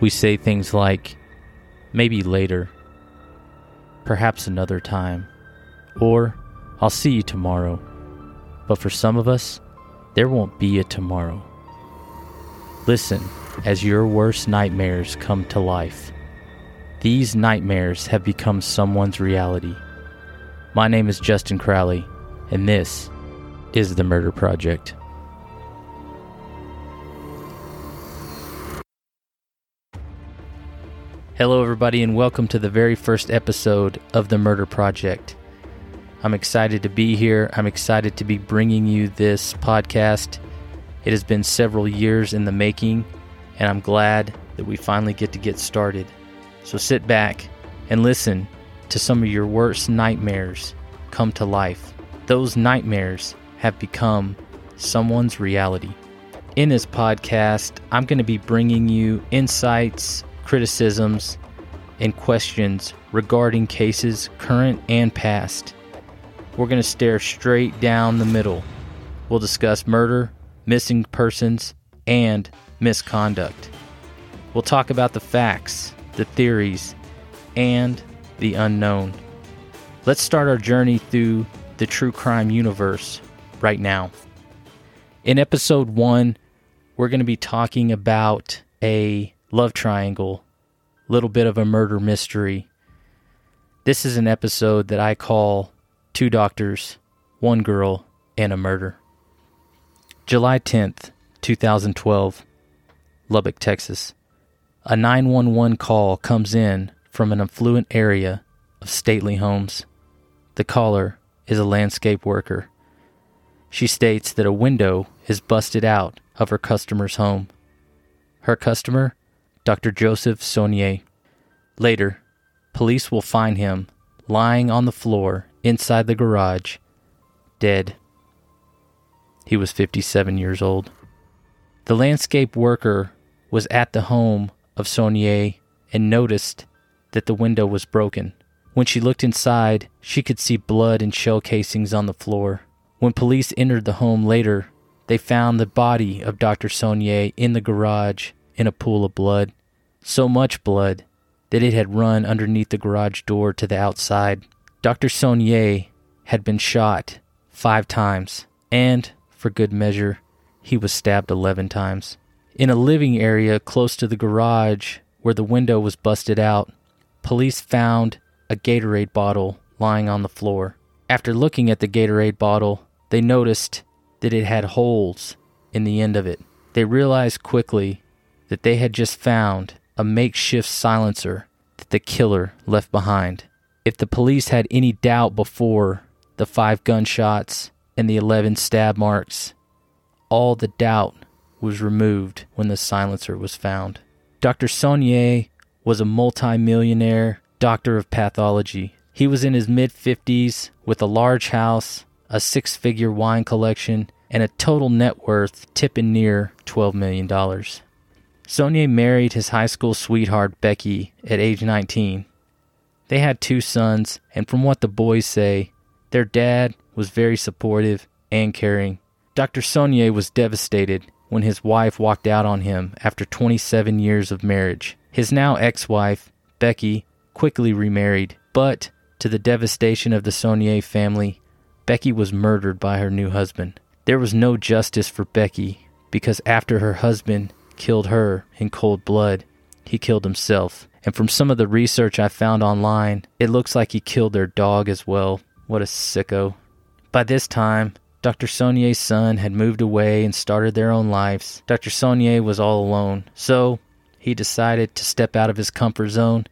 We say things like, maybe later, perhaps another time, or I'll see you tomorrow. But for some of us, there won't be a tomorrow. Listen as your worst nightmares come to life. These nightmares have become someone's reality. My name is Justin Crowley, and this is The Murder Project. Hello, everybody, and welcome to the very first episode of The Murder Project. I'm excited to be here. I'm excited to be bringing you this podcast. It has been several years in the making, and I'm glad that we finally get to get started. So sit back and listen to some of your worst nightmares come to life. Those nightmares have become someone's reality. In this podcast, I'm going to be bringing you insights, criticisms, and questions regarding cases current and past. We're going to stare straight down the middle. We'll discuss murder, missing persons, and misconduct. We'll talk about the facts, the theories, and the unknown. Let's start our journey through the true crime universe right now. In episode one, we're going to be talking about a love triangle, little bit of a murder mystery. This is an episode that I call Two Doctors, One Girl, and a Murder. July 10th, 2012, Lubbock, Texas. A 911 call comes in from an affluent area of stately homes. The caller is a landscape worker. She states that a window is busted out of her customer's home. Her customer Dr. Joseph Sonnier. Later, police will find him lying on the floor inside the garage, dead. He was 57 years old. The landscape worker was at the home of Sonnier and noticed that the window was broken. When she looked inside, she could see blood and shell casings on the floor. When police entered the home later, they found the body of Dr. Sonnier in the garage in a pool of blood, so much blood that it had run underneath the garage door to the outside. Dr. Sonnier had been shot five times, and, for good measure, he was stabbed 11 times. In a living area close to the garage where the window was busted out, police found a Gatorade bottle lying on the floor. After looking at the Gatorade bottle, they noticed that it had holes in the end of it. They realized quickly that they had just found a makeshift silencer that the killer left behind. If the police had any doubt before the five gunshots and the 11 stab marks, all the doubt was removed when the silencer was found. Dr. Sonnier was a multimillionaire doctor of pathology. He was in his mid 50s with a large house, a six figure wine collection, and a total net worth tipping near $12 million. Sonnier married his high school sweetheart Becky at age 19. They had two sons, and from what the boys say, their dad was very supportive and caring. Dr. Sonnier was devastated when his wife walked out on him after 27 years of marriage. His now ex wife, Becky, quickly remarried, but to the devastation of the Sonnier family, Becky was murdered by her new husband. There was no justice for Becky because after her husband killed her in cold blood. He killed himself. And from some of the research I found online, it looks like he killed their dog as well. What a sicko. By this time, Dr. Sonnier's son had moved away and started their own lives. Dr. Sonnier was all alone, so he decided to step out of his comfort zone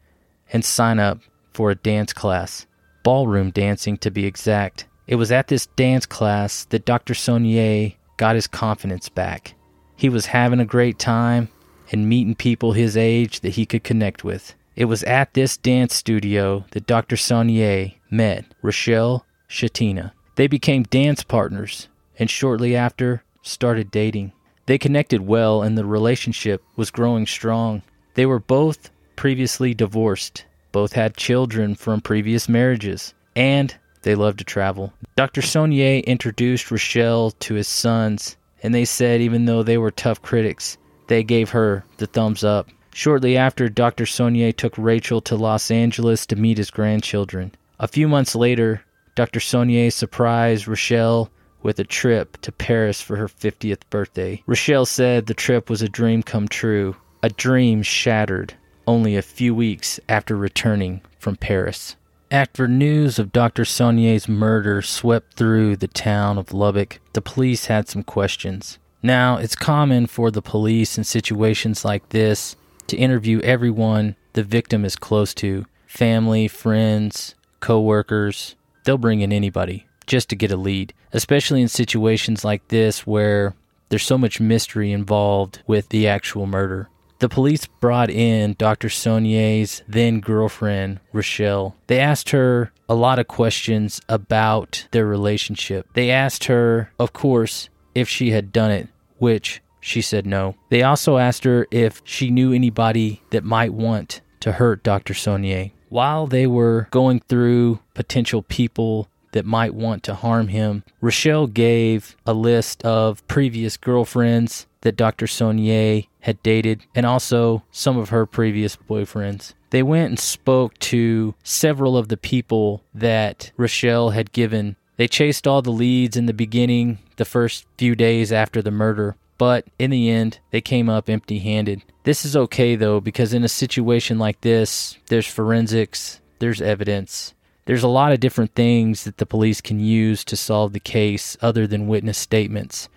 and sign up for a dance class. Ballroom dancing, to be exact. It was at this dance class that Dr. Sonnier got his confidence back. He was having a great time and meeting people his age that he could connect with. It was at this dance studio that Dr. Sonnier met Rochelle Shetina. They became dance partners and shortly after started dating. They connected well and the relationship was growing strong. They were both previously divorced, both had children from previous marriages, and they loved to travel. Dr. Sonnier introduced Rochelle to his sons and they said even though they were tough critics, they gave her the thumbs up. Shortly after, Dr. Sonnier took Rachel to Los Angeles to meet his grandchildren. A few months later, Dr. Sonnier surprised Rochelle with a trip to Paris for her 50th birthday. Rochelle said the trip was a dream come true, a dream shattered only a few weeks after returning from Paris. After news of Dr. Sonnier's murder swept through the town of Lubbock, the police had some questions. Now, it's common for the police in situations like this to interview everyone the victim is close to family, friends, co workers. They'll bring in anybody just to get a lead, especially in situations like this where there's so much mystery involved with the actual murder. The police brought in Dr. Sonnier's then girlfriend, Rochelle. They asked her a lot of questions about their relationship. They asked her, of course, if she had done it, which she said no. They also asked her if she knew anybody that might want to hurt Dr. Sonnier. While they were going through potential people that might want to harm him, Rochelle gave a list of previous girlfriends that Dr. Sonnier had dated and also some of her previous boyfriends. They went and spoke to several of the people that Rochelle had given. They chased all the leads in the beginning, the first few days after the murder, but in the end, they came up empty handed. This is okay though, because in a situation like this, there's forensics, there's evidence, there's a lot of different things that the police can use to solve the case other than witness statements.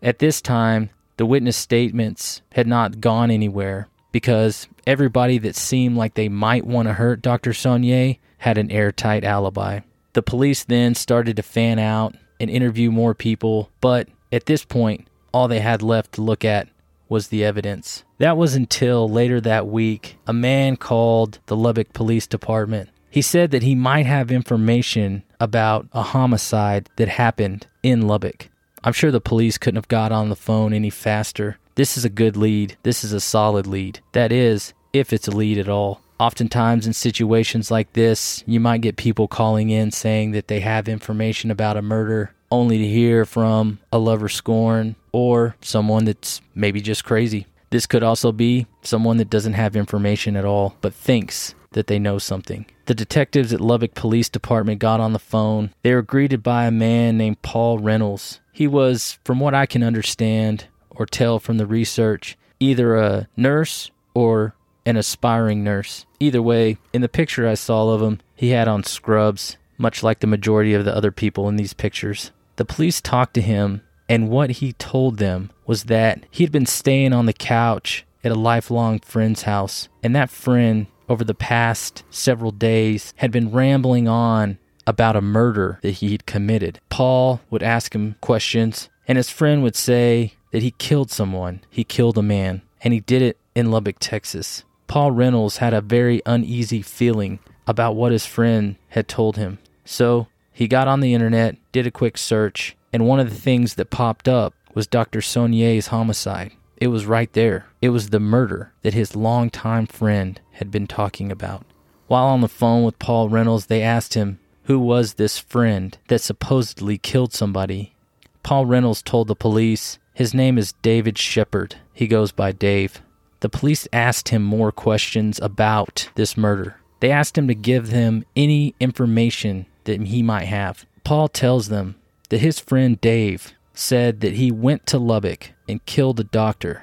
At this time, the witness statements had not gone anywhere because everybody that seemed like they might want to hurt Dr. Sonnier had an airtight alibi. The police then started to fan out and interview more people, but at this point, all they had left to look at was the evidence. That was until later that week, a man called the Lubbock Police Department. He said that he might have information about a homicide that happened in Lubbock. I'm sure the police couldn't have got on the phone any faster. This is a good lead. This is a solid lead. That is, if it's a lead at all. Oftentimes, in situations like this, you might get people calling in saying that they have information about a murder only to hear from a lover scorn or someone that's maybe just crazy. This could also be someone that doesn't have information at all but thinks that they know something. The detectives at Lubbock Police Department got on the phone. They were greeted by a man named Paul Reynolds. He was, from what I can understand or tell from the research, either a nurse or an aspiring nurse. Either way, in the picture I saw of him, he had on scrubs, much like the majority of the other people in these pictures. The police talked to him, and what he told them was that he had been staying on the couch at a lifelong friend's house, and that friend, over the past several days, had been rambling on about a murder that he'd committed. Paul would ask him questions, and his friend would say that he killed someone. He killed a man, and he did it in Lubbock, Texas. Paul Reynolds had a very uneasy feeling about what his friend had told him. So he got on the internet, did a quick search, and one of the things that popped up was Dr. Sonnier's homicide. It was right there. It was the murder that his longtime friend had been talking about. While on the phone with Paul Reynolds, they asked him who was this friend that supposedly killed somebody. Paul Reynolds told the police his name is David Shepard. He goes by Dave. The police asked him more questions about this murder. They asked him to give them any information that he might have. Paul tells them that his friend Dave said that he went to Lubbock and killed a doctor,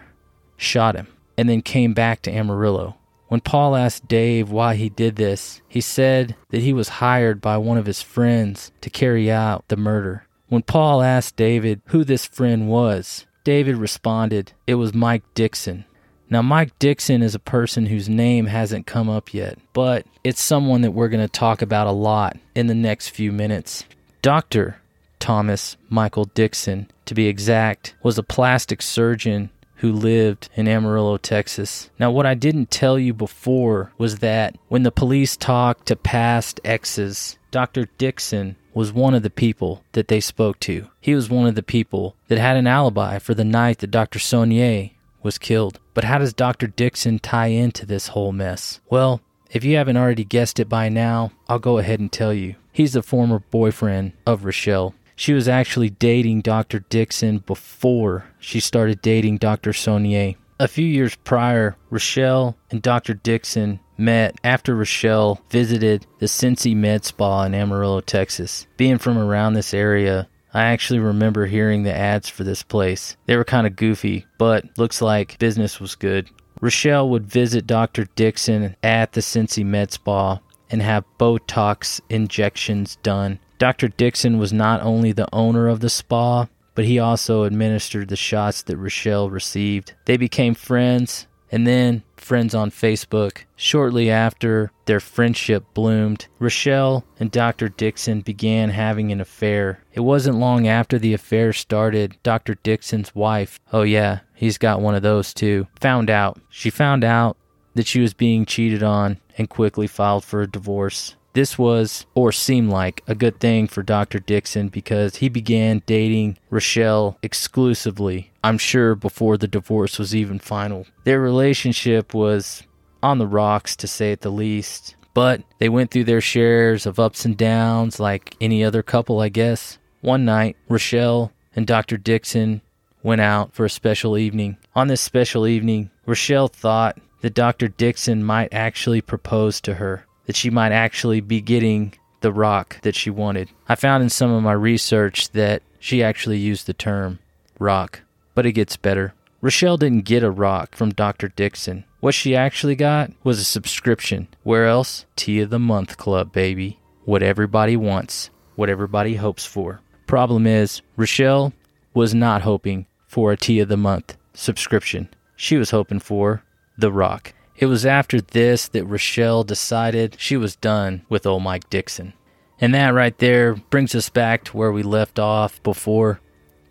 shot him, and then came back to Amarillo. When Paul asked Dave why he did this, he said that he was hired by one of his friends to carry out the murder. When Paul asked David who this friend was, David responded, It was Mike Dixon. Now, Mike Dixon is a person whose name hasn't come up yet, but it's someone that we're going to talk about a lot in the next few minutes. Dr. Thomas Michael Dixon, to be exact, was a plastic surgeon who lived in Amarillo, Texas. Now, what I didn't tell you before was that when the police talked to past exes, Dr. Dixon was one of the people that they spoke to. He was one of the people that had an alibi for the night that Dr. Sonnier was killed. But how does Dr. Dixon tie into this whole mess? Well, if you haven't already guessed it by now, I'll go ahead and tell you. He's the former boyfriend of Rochelle. She was actually dating Dr. Dixon before she started dating Dr. Sonnier. A few years prior, Rochelle and Dr. Dixon met after Rochelle visited the Cincy Med Spa in Amarillo, Texas. Being from around this area, I actually remember hearing the ads for this place. They were kind of goofy, but looks like business was good. Rochelle would visit Dr. Dixon at the Cincy Med Spa and have Botox injections done. Dr. Dixon was not only the owner of the spa, but he also administered the shots that Rochelle received. They became friends and then friends on Facebook. Shortly after their friendship bloomed, Rochelle and Dr. Dixon began having an affair. It wasn't long after the affair started, Dr. Dixon's wife, oh yeah, he's got one of those too, found out. She found out that she was being cheated on and quickly filed for a divorce. This was, or seemed like, a good thing for Dr. Dixon because he began dating Rochelle exclusively, I'm sure before the divorce was even final. Their relationship was on the rocks, to say it the least, but they went through their shares of ups and downs like any other couple, I guess. One night, Rochelle and Dr. Dixon went out for a special evening. On this special evening, Rochelle thought that Dr. Dixon might actually propose to her that she might actually be getting the rock that she wanted. I found in some of my research that she actually used the term rock, but it gets better. Rochelle didn't get a rock from Dr. Dixon. What she actually got was a subscription. Where else? Tea of the Month Club, baby. What everybody wants, what everybody hopes for. Problem is, Rochelle was not hoping for a Tea of the Month subscription. She was hoping for the rock. It was after this that Rochelle decided she was done with old Mike Dixon. And that right there brings us back to where we left off before.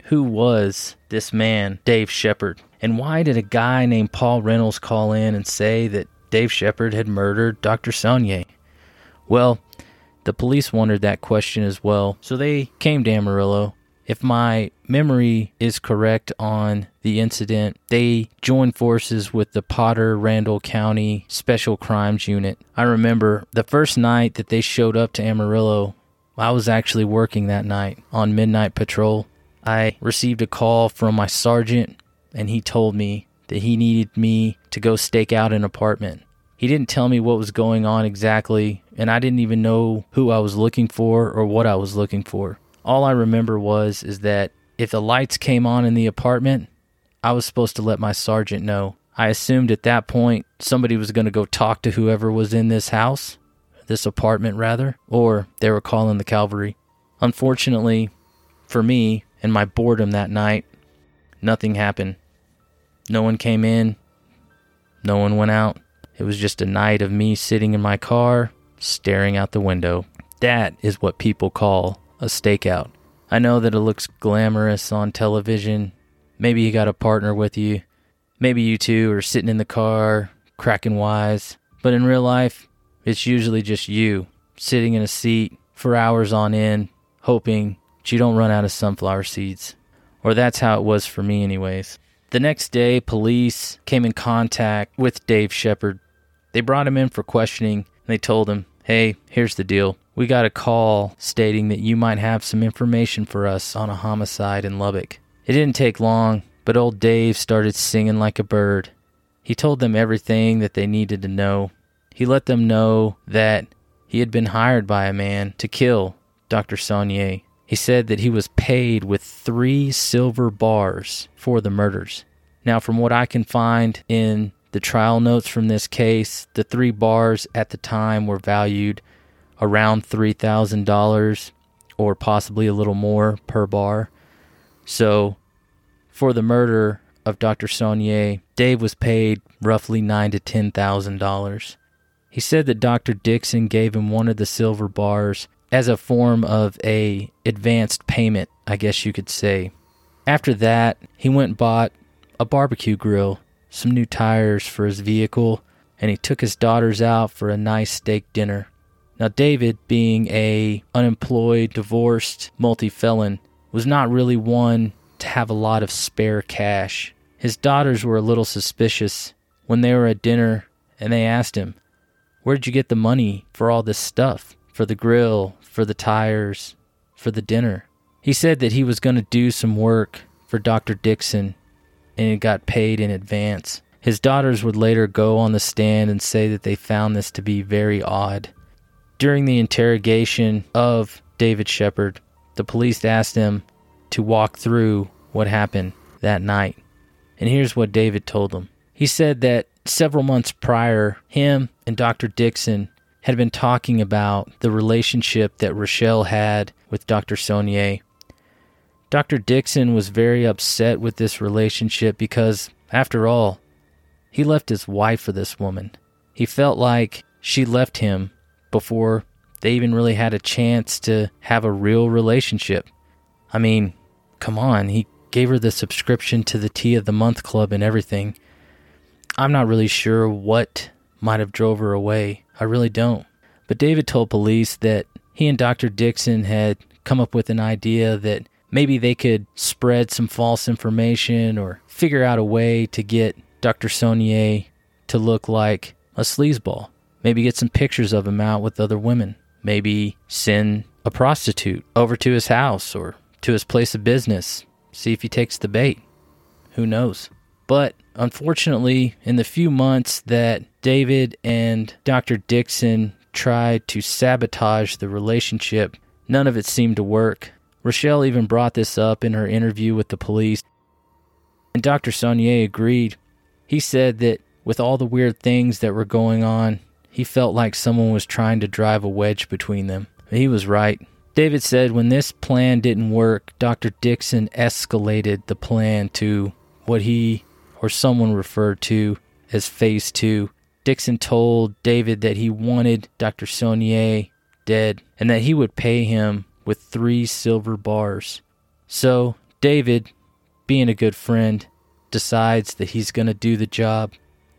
Who was this man, Dave Shepard? And why did a guy named Paul Reynolds call in and say that Dave Shepard had murdered Dr. Sonnier? Well, the police wondered that question as well, so they came to Amarillo if my memory is correct on the incident, they joined forces with the Potter Randall County Special Crimes Unit. I remember the first night that they showed up to Amarillo, I was actually working that night on midnight patrol. I received a call from my sergeant, and he told me that he needed me to go stake out an apartment. He didn't tell me what was going on exactly, and I didn't even know who I was looking for or what I was looking for all I remember was is that if the lights came on in the apartment, I was supposed to let my sergeant know. I assumed at that point somebody was going to go talk to whoever was in this house, this apartment rather, or they were calling the cavalry. Unfortunately, for me and my boredom that night, nothing happened. No one came in, no one went out. It was just a night of me sitting in my car, staring out the window. That is what people call a stakeout. I know that it looks glamorous on television. Maybe you got a partner with you. Maybe you two are sitting in the car, cracking wise. But in real life, it's usually just you sitting in a seat for hours on end, hoping that you don't run out of sunflower seeds. Or that's how it was for me, anyways. The next day, police came in contact with Dave Shepard. They brought him in for questioning and they told him, hey, here's the deal we got a call stating that you might have some information for us on a homicide in Lubbock. It didn't take long, but old Dave started singing like a bird. He told them everything that they needed to know. He let them know that he had been hired by a man to kill Dr. Sonnier. He said that he was paid with three silver bars for the murders. Now, from what I can find in the trial notes from this case, the three bars at the time were valued around $3,000 or possibly a little more per bar. So, for the murder of Dr. Sonnier, Dave was paid roughly nine to ten thousand dollars. He said that Dr. Dixon gave him one of the silver bars as a form of a advanced payment, I guess you could say. After that, he went and bought a barbecue grill, some new tires for his vehicle, and he took his daughters out for a nice steak dinner. Now, David, being a unemployed, divorced, multi-felon, was not really one to have a lot of spare cash. His daughters were a little suspicious when they were at dinner and they asked him, Where'd you get the money for all this stuff? For the grill, for the tires, for the dinner? He said that he was going to do some work for Dr. Dixon and it got paid in advance. His daughters would later go on the stand and say that they found this to be very odd. During the interrogation of David Shepard, the police asked him to walk through what happened that night. And here's what David told them. He said that several months prior, him and Dr. Dixon had been talking about the relationship that Rochelle had with Dr. Sonnier. Dr. Dixon was very upset with this relationship because, after all, he left his wife for this woman. He felt like she left him before they even really had a chance to have a real relationship. I mean, come on, he gave her the subscription to the Tea of the Month Club and everything. I'm not really sure what might have drove her away. I really don't. But David told police that he and Dr. Dixon had come up with an idea that maybe they could spread some false information or figure out a way to get Dr. Sonnier to look like a sleazeball. Maybe get some pictures of him out with other women. Maybe send a prostitute over to his house or to his place of business. See if he takes the bait. Who knows? But unfortunately, in the few months that David and Dr. Dixon tried to sabotage the relationship, none of it seemed to work. Rochelle even brought this up in her interview with the police. And Dr. Sonnier agreed. He said that with all the weird things that were going on, he felt like someone was trying to drive a wedge between them. He was right. David said when this plan didn't work, Dr. Dixon escalated the plan to what he or someone referred to as phase two. Dixon told David that he wanted Dr. Sonnier dead and that he would pay him with three silver bars. So, David, being a good friend, decides that he's going to do the job.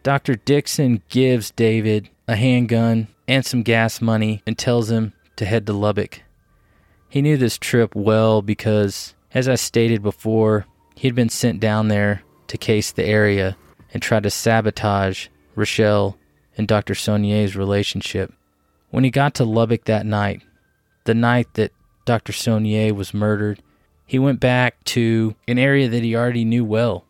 Dr. Dixon gives David a handgun and some gas money and tells him to head to Lubbock. He knew this trip well because, as I stated before, he had been sent down there to case the area and try to sabotage Rochelle and Dr. Sonnier's relationship. When he got to Lubbock that night, the night that Dr. Sonnier was murdered, he went back to an area that he already knew well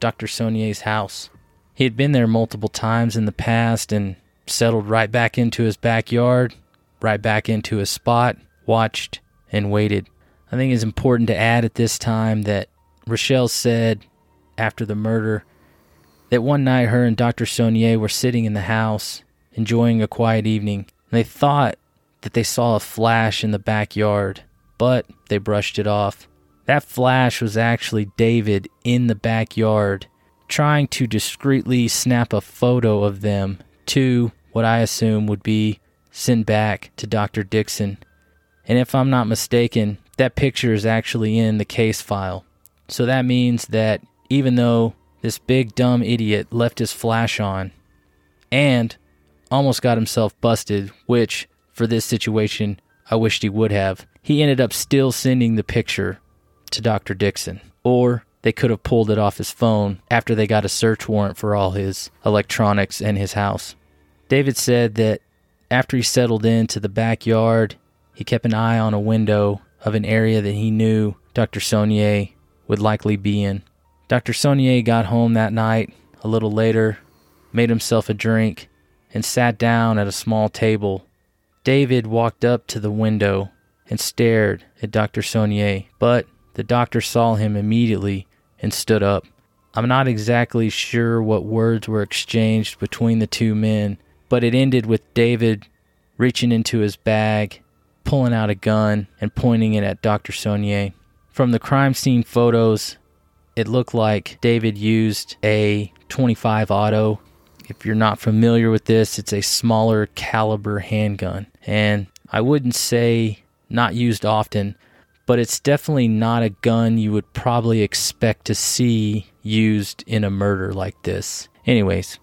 Dr. Sonnier's house. He had been there multiple times in the past and settled right back into his backyard, right back into his spot, watched, and waited. I think it's important to add at this time that Rochelle said after the murder that one night her and Dr. Sonnier were sitting in the house enjoying a quiet evening. They thought that they saw a flash in the backyard, but they brushed it off. That flash was actually David in the backyard trying to discreetly snap a photo of them to what I assume would be sent back to Dr. Dixon. And if I'm not mistaken, that picture is actually in the case file. So that means that even though this big dumb idiot left his flash on and almost got himself busted, which for this situation I wished he would have, he ended up still sending the picture to Dr. Dixon. Or they could have pulled it off his phone after they got a search warrant for all his electronics in his house. David said that after he settled into the backyard, he kept an eye on a window of an area that he knew Dr. Sonnier would likely be in. Dr. Sonnier got home that night a little later, made himself a drink, and sat down at a small table. David walked up to the window and stared at Dr. Sonnier, but the doctor saw him immediately and stood up. I'm not exactly sure what words were exchanged between the two men, but it ended with David reaching into his bag, pulling out a gun, and pointing it at Dr. Sonnier. From the crime scene photos, it looked like David used a 25 auto. If you're not familiar with this, it's a smaller caliber handgun. And I wouldn't say not used often, but it's definitely not a gun you would probably expect to see used in a murder like this. Anyways,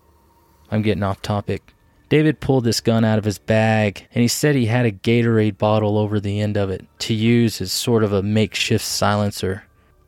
I'm getting off topic. David pulled this gun out of his bag and he said he had a Gatorade bottle over the end of it to use as sort of a makeshift silencer.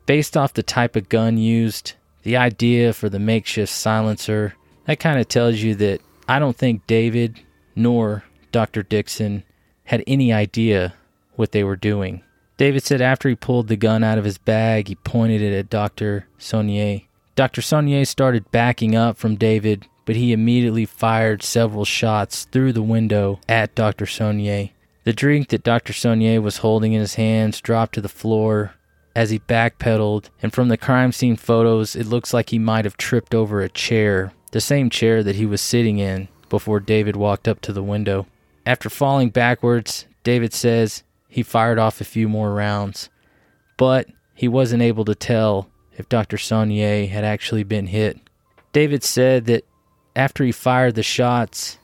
Based off the type of gun used, the idea for the makeshift silencer, that kind of tells you that I don't think David nor Dr. Dixon had any idea what they were doing. David said after he pulled the gun out of his bag, he pointed it at Dr. Sonnier. Dr. Sonnier started backing up from David, but he immediately fired several shots through the window at Dr. Sonnier. The drink that Dr. Sonnier was holding in his hands dropped to the floor as he backpedaled, and from the crime scene photos, it looks like he might have tripped over a chair, the same chair that he was sitting in before David walked up to the window. After falling backwards, David says he fired off a few more rounds, but he wasn't able to tell if Dr. Sonnier had actually been hit. David said that after he fired the shots,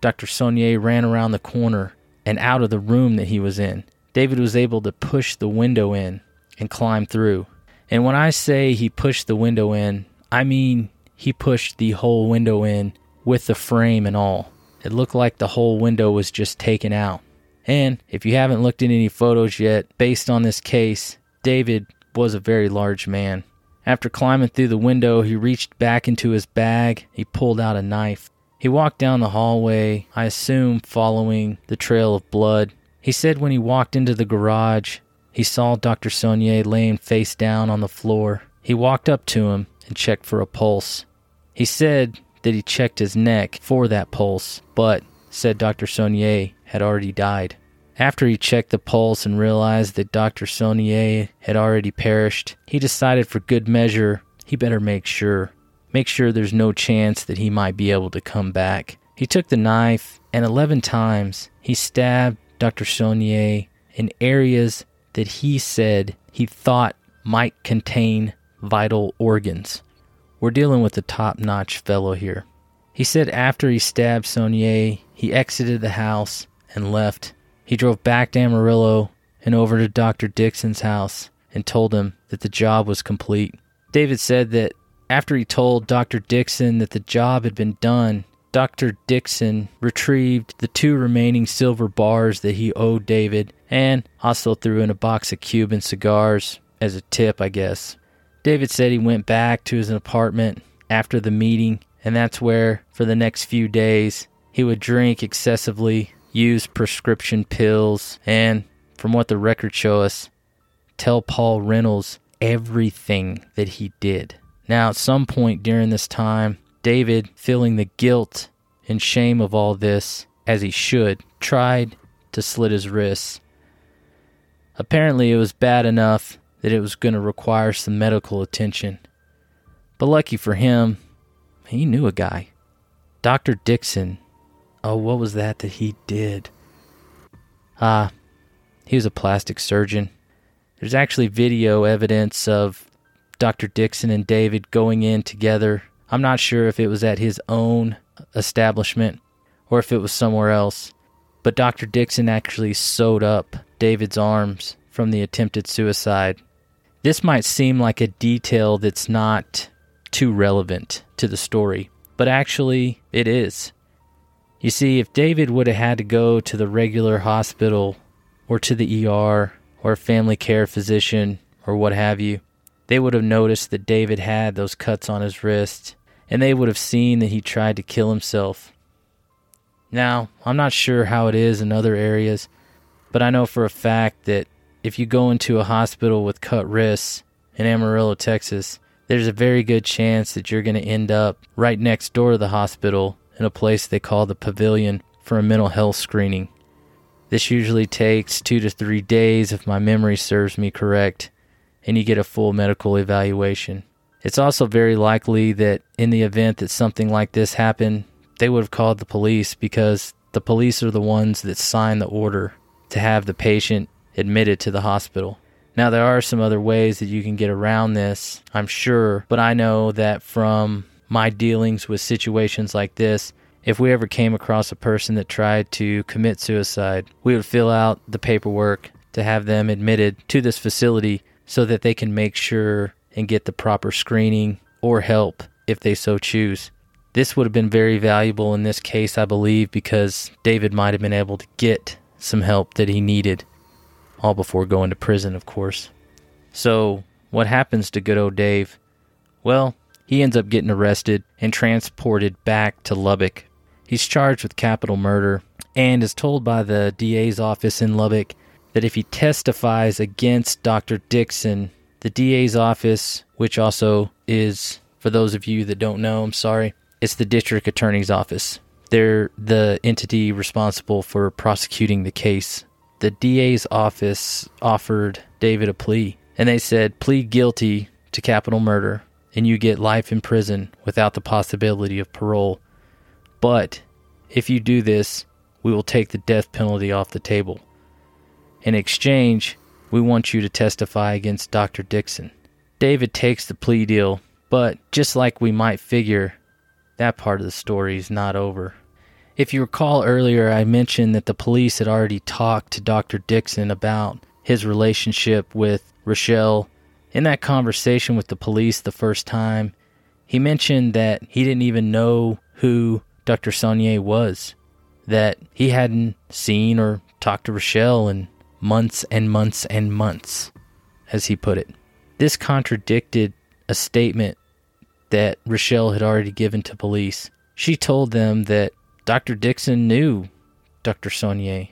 Dr. Sonnier ran around the corner and out of the room that he was in. David was able to push the window in and climb through. And when I say he pushed the window in, I mean he pushed the whole window in with the frame and all. It looked like the whole window was just taken out. And if you haven't looked at any photos yet, based on this case, David was a very large man. After climbing through the window, he reached back into his bag. He pulled out a knife. He walked down the hallway, I assume following the trail of blood. He said when he walked into the garage, he saw Dr. Sonnier laying face down on the floor. He walked up to him and checked for a pulse. He said that he checked his neck for that pulse, but said Dr. Sonnier had already died. After he checked the pulse and realized that Dr. Sonnier had already perished, he decided for good measure he better make sure make sure there's no chance that he might be able to come back. He took the knife and 11 times he stabbed Dr. Sonnier in areas that he said he thought might contain vital organs. We're dealing with a top notch fellow here. He said after he stabbed Sonnier, he exited the house and left. He drove back to Amarillo and over to Dr. Dixon's house and told him that the job was complete. David said that after he told Dr. Dixon that the job had been done, Dr. Dixon retrieved the two remaining silver bars that he owed David and also threw in a box of Cuban cigars as a tip, I guess. David said he went back to his apartment after the meeting, and that's where, for the next few days, he would drink excessively, use prescription pills, and, from what the records show us, tell Paul Reynolds everything that he did. Now, at some point during this time, David, feeling the guilt and shame of all this, as he should, tried to slit his wrists. Apparently, it was bad enough that it was going to require some medical attention. But lucky for him, he knew a guy. Dr. Dixon. Oh, what was that that he did? Ah, he was a plastic surgeon. There's actually video evidence of Dr. Dixon and David going in together. I'm not sure if it was at his own establishment or if it was somewhere else, but Dr. Dixon actually sewed up David's arms from the attempted suicide. This might seem like a detail that's not too relevant to the story, but actually it is. You see, if David would have had to go to the regular hospital or to the ER or a family care physician or what have you, they would have noticed that David had those cuts on his wrist, and they would have seen that he tried to kill himself. Now, I'm not sure how it is in other areas, but I know for a fact that if you go into a hospital with cut wrists in Amarillo, Texas, there's a very good chance that you're going to end up right next door to the hospital in a place they call the pavilion for a mental health screening. This usually takes two to three days if my memory serves me correct, and you get a full medical evaluation. It's also very likely that in the event that something like this happened, they would have called the police because the police are the ones that sign the order to have the patient admitted to the hospital. Now, there are some other ways that you can get around this, I'm sure, but I know that from my dealings with situations like this, if we ever came across a person that tried to commit suicide, we would fill out the paperwork to have them admitted to this facility so that they can make sure and get the proper screening or help if they so choose. This would have been very valuable in this case, I believe, because David might have been able to get some help that he needed, all before going to prison, of course. So, what happens to good old Dave? Well, he ends up getting arrested and transported back to Lubbock. He's charged with capital murder and is told by the DA's office in Lubbock that if he testifies against Dr. Dixon, the DA's office, which also is For those of you that don't know, I'm sorry. It's the district attorney's office. They're the entity responsible for prosecuting the case. The DA's office offered David a plea, and they said, plead guilty to capital murder, and you get life in prison without the possibility of parole. But if you do this, we will take the death penalty off the table. In exchange, we want you to testify against Dr. Dixon. David takes the plea deal, but just like we might figure, that part of the story is not over. If you recall earlier, I mentioned that the police had already talked to Dr. Dixon about his relationship with Rochelle. In that conversation with the police the first time, he mentioned that he didn't even know who Dr. Sonnier was, that he hadn't seen or talked to Rochelle in months and months and months, as he put it. This contradicted a statement that Rochelle had already given to police. She told them that Dr. Dixon knew Dr. Sonnier,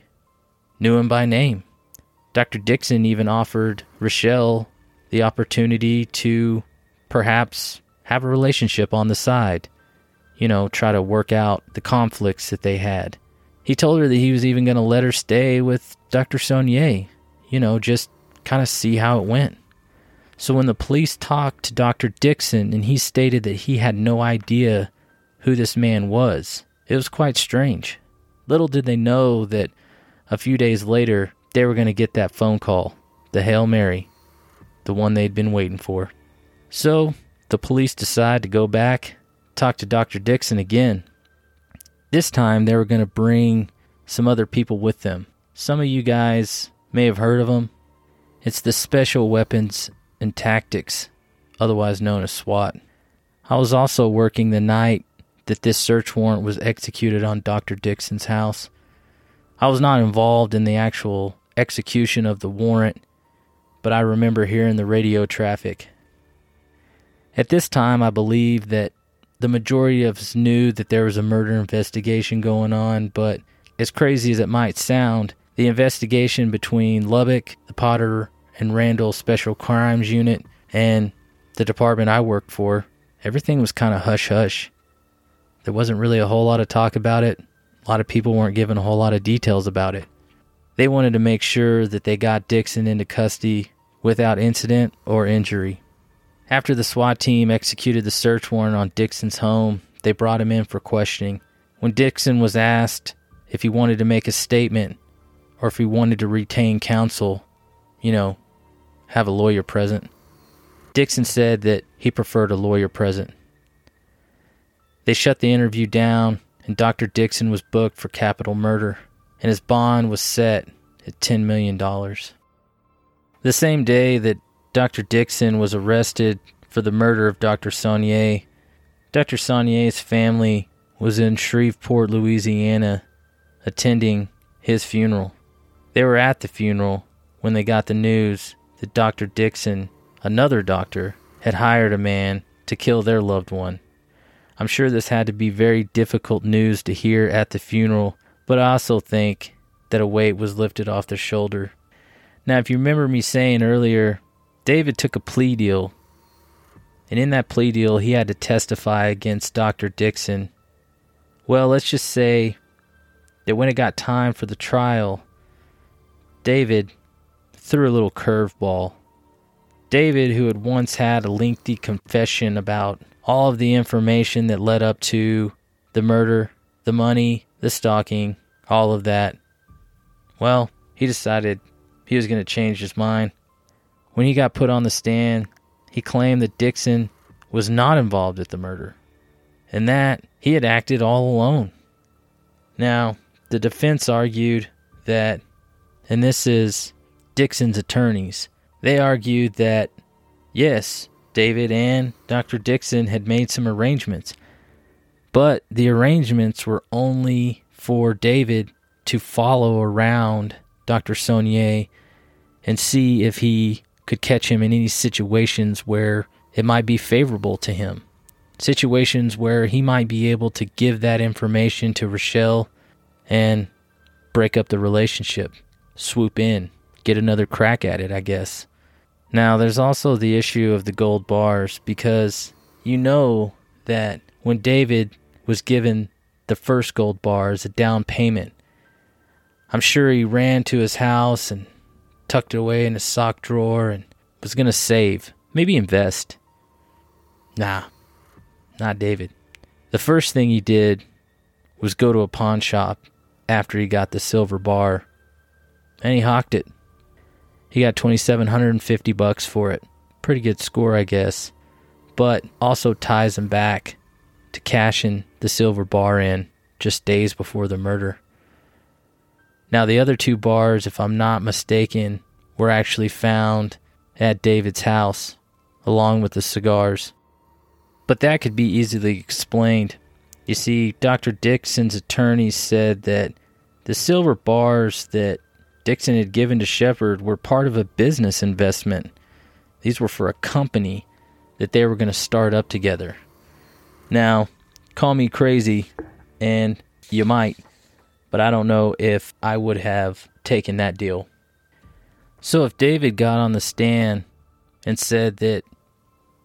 knew him by name. Dr. Dixon even offered Rochelle the opportunity to perhaps have a relationship on the side, you know, try to work out the conflicts that they had. He told her that he was even going to let her stay with Dr. Sonnier, you know, just kind of see how it went. So when the police talked to Dr. Dixon and he stated that he had no idea who this man was, it was quite strange. Little did they know that a few days later they were going to get that phone call, the Hail Mary, the one they'd been waiting for. So the police decide to go back, talk to Dr. Dixon again. This time they were going to bring some other people with them. Some of you guys may have heard of them. It's the Special Weapons and Tactics, otherwise known as SWAT. I was also working the night that this search warrant was executed on Dr. Dixon's house. I was not involved in the actual execution of the warrant, but I remember hearing the radio traffic. At this time, I believe that the majority of us knew that there was a murder investigation going on, but as crazy as it might sound, the investigation between Lubbock, the Potter and Randall Special Crimes Unit, and the department I worked for, everything was kind of hush hush. There wasn't really a whole lot of talk about it. A lot of people weren't given a whole lot of details about it. They wanted to make sure that they got Dixon into custody without incident or injury. After the SWAT team executed the search warrant on Dixon's home, they brought him in for questioning. When Dixon was asked if he wanted to make a statement or if he wanted to retain counsel, you know, have a lawyer present, Dixon said that he preferred a lawyer present. They shut the interview down, and Dr. Dixon was booked for capital murder, and his bond was set at $10 million. The same day that Dr. Dixon was arrested for the murder of Dr. Sonnier, Dr. Sonnier's family was in Shreveport, Louisiana, attending his funeral. They were at the funeral when they got the news that Dr. Dixon, another doctor, had hired a man to kill their loved one. I'm sure this had to be very difficult news to hear at the funeral, but I also think that a weight was lifted off their shoulder. Now, if you remember me saying earlier, David took a plea deal, and in that plea deal, he had to testify against Dr. Dixon. Well, let's just say that when it got time for the trial, David threw a little curveball. David, who had once had a lengthy confession about all of the information that led up to the murder, the money, the stalking, all of that. Well, he decided he was going to change his mind. When he got put on the stand, he claimed that Dixon was not involved at the murder and that he had acted all alone. Now, the defense argued that, and this is Dixon's attorneys, they argued that, yes, David and Dr. Dixon had made some arrangements, but the arrangements were only for David to follow around Dr. Sonnier and see if he could catch him in any situations where it might be favorable to him. Situations where he might be able to give that information to Rochelle and break up the relationship, swoop in, get another crack at it, I guess. Now, there's also the issue of the gold bars because you know that when David was given the first gold bar as a down payment, I'm sure he ran to his house and tucked it away in his sock drawer and was going to save, maybe invest. Nah, not David. The first thing he did was go to a pawn shop after he got the silver bar and he hawked it. He got 2750 bucks for it. Pretty good score, I guess. But also ties him back to cashing the silver bar in just days before the murder. Now, the other two bars, if I'm not mistaken, were actually found at David's house, along with the cigars. But that could be easily explained. You see, Dr. Dixon's attorney said that the silver bars that Dixon had given to Shepard were part of a business investment. These were for a company that they were going to start up together. Now, call me crazy, and you might, but I don't know if I would have taken that deal. So if David got on the stand and said that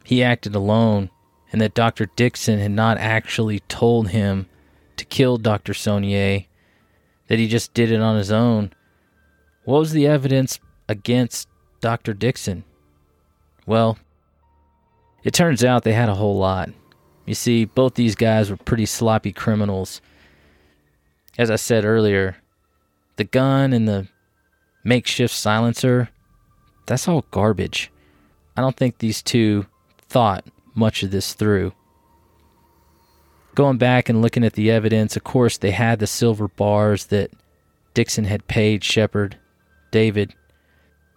he acted alone and that Dr. Dixon had not actually told him to kill Dr. Sonnier, that he just did it on his own, what was the evidence against Dr. Dixon? Well, it turns out they had a whole lot. You see, both these guys were pretty sloppy criminals. As I said earlier, the gun and the makeshift silencer, that's all garbage. I don't think these two thought much of this through. Going back and looking at the evidence, of course, they had the silver bars that Dixon had paid Shepard, David.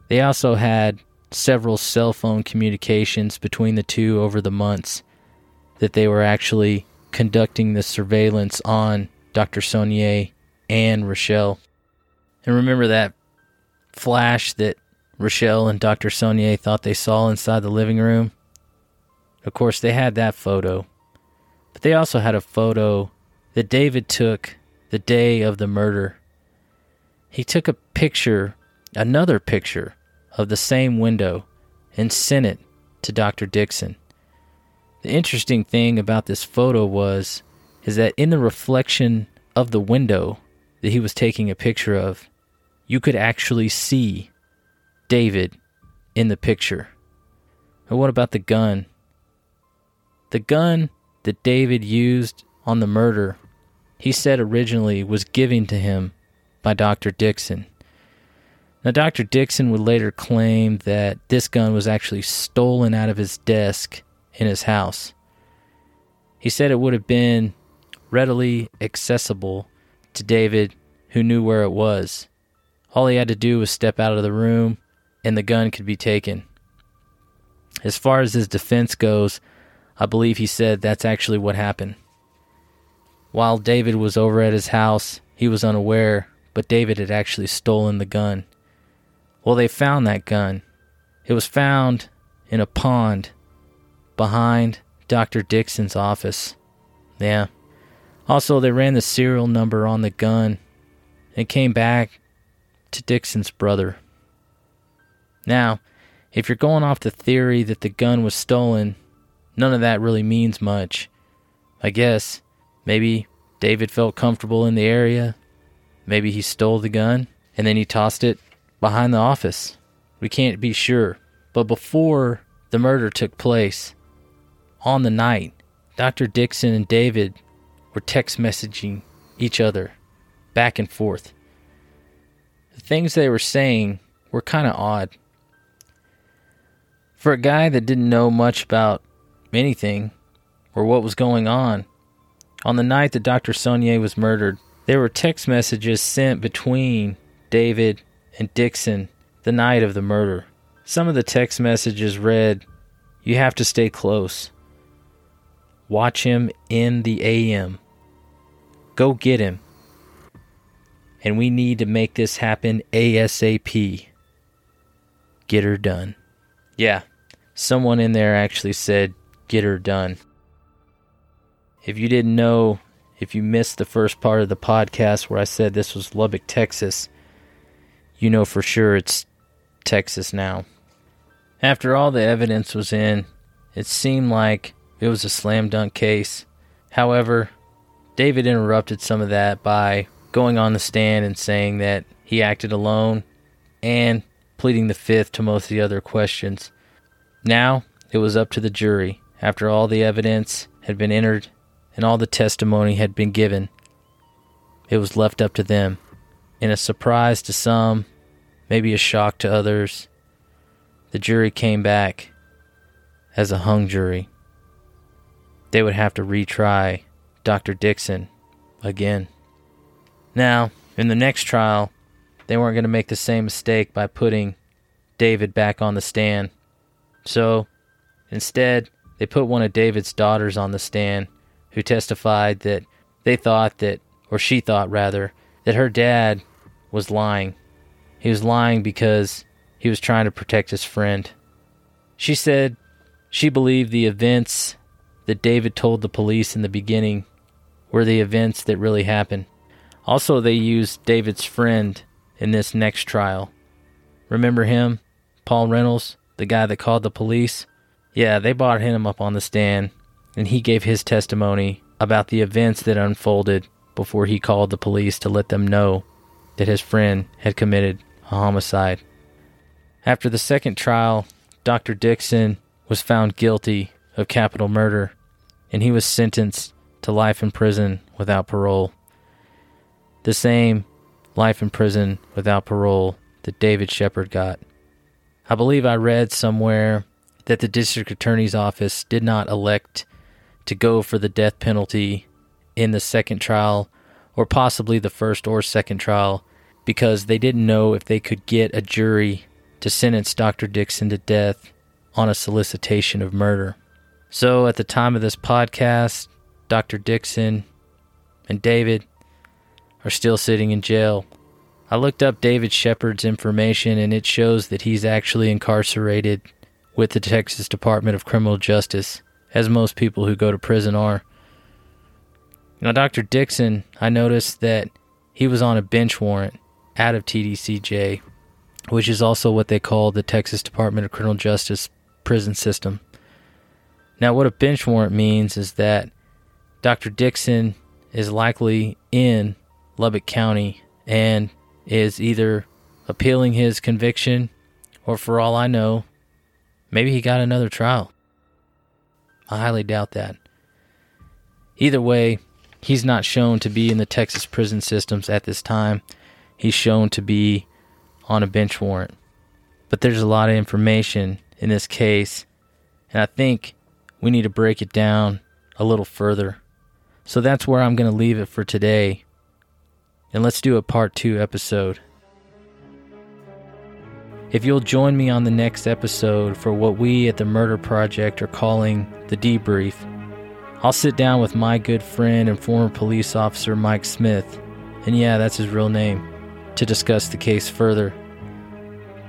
They also had several cell phone communications between the two over the months that they were actually conducting the surveillance on Dr. Sonnier and Rochelle. And remember that flash that Rochelle and Dr. Sonnier thought they saw inside the living room? Of course, they had that photo. But they also had a photo that David took the day of the murder. He took a picture, another picture, of the same window and sent it to Dr. Dixon. The interesting thing about this photo was is that in the reflection of the window that he was taking a picture of, you could actually see David in the picture. And what about the gun? The gun that David used on the murder, he said originally was given to him by Dr. Dixon. Now, Dr. Dixon would later claim that this gun was actually stolen out of his desk in his house. He said it would have been readily accessible to David, who knew where it was. All he had to do was step out of the room, and the gun could be taken. As far as his defense goes, I believe he said that's actually what happened. While David was over at his house, he was unaware, but David had actually stolen the gun. Well, they found that gun. It was found in a pond behind Dr. Dixon's office. Yeah. Also, they ran the serial number on the gun and came back to Dixon's brother. Now, if you're going off the theory that the gun was stolen, none of that really means much. I guess maybe David felt comfortable in the area. Maybe he stole the gun and then he tossed it behind the office. We can't be sure. But before the murder took place, on the night, Dr. Dixon and David were text messaging each other back and forth. The things they were saying were kind of odd. For a guy that didn't know much about anything or what was going on, on the night that Dr. Sonnier was murdered, there were text messages sent between David and Dixon the night of the murder. Some of the text messages read, You have to stay close. Watch him in the AM. Go get him. And we need to make this happen ASAP. Get her done. Yeah, someone in there actually said, Get her done. If you didn't know, if you missed the first part of the podcast where I said this was Lubbock, Texas, you know for sure it's Texas now. After all the evidence was in, it seemed like it was a slam dunk case. However, David interrupted some of that by going on the stand and saying that he acted alone and pleading the fifth to most of the other questions. Now it was up to the jury, after all the evidence had been entered and all the testimony had been given. It was left up to them. In a surprise to some, maybe a shock to others, the jury came back as a hung jury. They would have to retry Dr. Dixon again. Now, in the next trial, they weren't going to make the same mistake by putting David back on the stand. So, instead, they put one of David's daughters on the stand who testified that they thought that, or she thought rather, that her dad was lying. He was lying because he was trying to protect his friend. She said she believed the events that David told the police in the beginning were the events that really happened. Also, they used David's friend in this next trial. Remember him? Paul Reynolds, the guy that called the police? Yeah, they brought him up on the stand, and he gave his testimony about the events that unfolded before he called the police to let them know that his friend had committed a homicide. After the second trial, Dr. Dixon was found guilty of capital murder, and he was sentenced to life in prison without parole the same life in prison without parole that David Shepard got. I believe I read somewhere that the district attorney's office did not elect to go for the death penalty in the second trial, or possibly the first or second trial, because they didn't know if they could get a jury to sentence Dr. Dixon to death on a solicitation of murder. So at the time of this podcast, Dr. Dixon and David are still sitting in jail. I looked up David Shepard's information and it shows that he's actually incarcerated with the Texas Department of Criminal Justice, as most people who go to prison are. Now, Dr. Dixon, I noticed that he was on a bench warrant out of TDCJ, which is also what they call the Texas Department of Criminal Justice prison system. Now, what a bench warrant means is that Dr. Dixon is likely in Lubbock County and is either appealing his conviction or, for all I know, maybe he got another trial. I highly doubt that. Either way, he's not shown to be in the Texas prison systems at this time. He's shown to be on a bench warrant. But there's a lot of information in this case, and I think we need to break it down a little further. So that's where I'm going to leave it for today and let's do a part two episode. If you'll join me on the next episode for what we at the Murder Project are calling the debrief, I'll sit down with my good friend and former police officer Mike Smith, and yeah, that's his real name, to discuss the case further.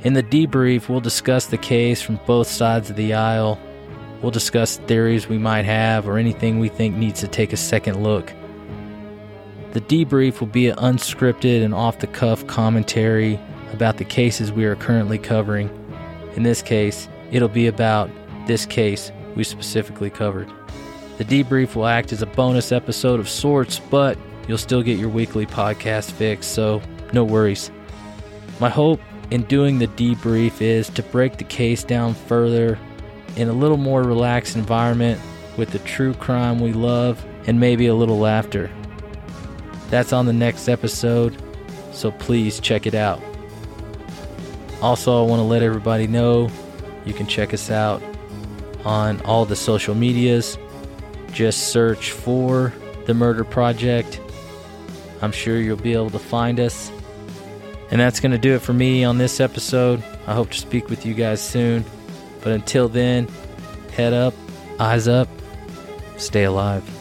In the debrief, we'll discuss the case from both sides of the aisle. We'll discuss theories we might have or anything we think needs to take a second look. The debrief will be an unscripted and off the cuff commentary about the cases we are currently covering. In this case, it'll be about this case we specifically covered. The debrief will act as a bonus episode of sorts, but you'll still get your weekly podcast fix, so no worries. My hope in doing the debrief is to break the case down further in a little more relaxed environment with the true crime we love and maybe a little laughter. That's on the next episode, so please check it out. Also, I want to let everybody know you can check us out on all the social medias. Just search for The Murder Project. I'm sure you'll be able to find us. And that's going to do it for me on this episode. I hope to speak with you guys soon. But until then, head up, eyes up, stay alive.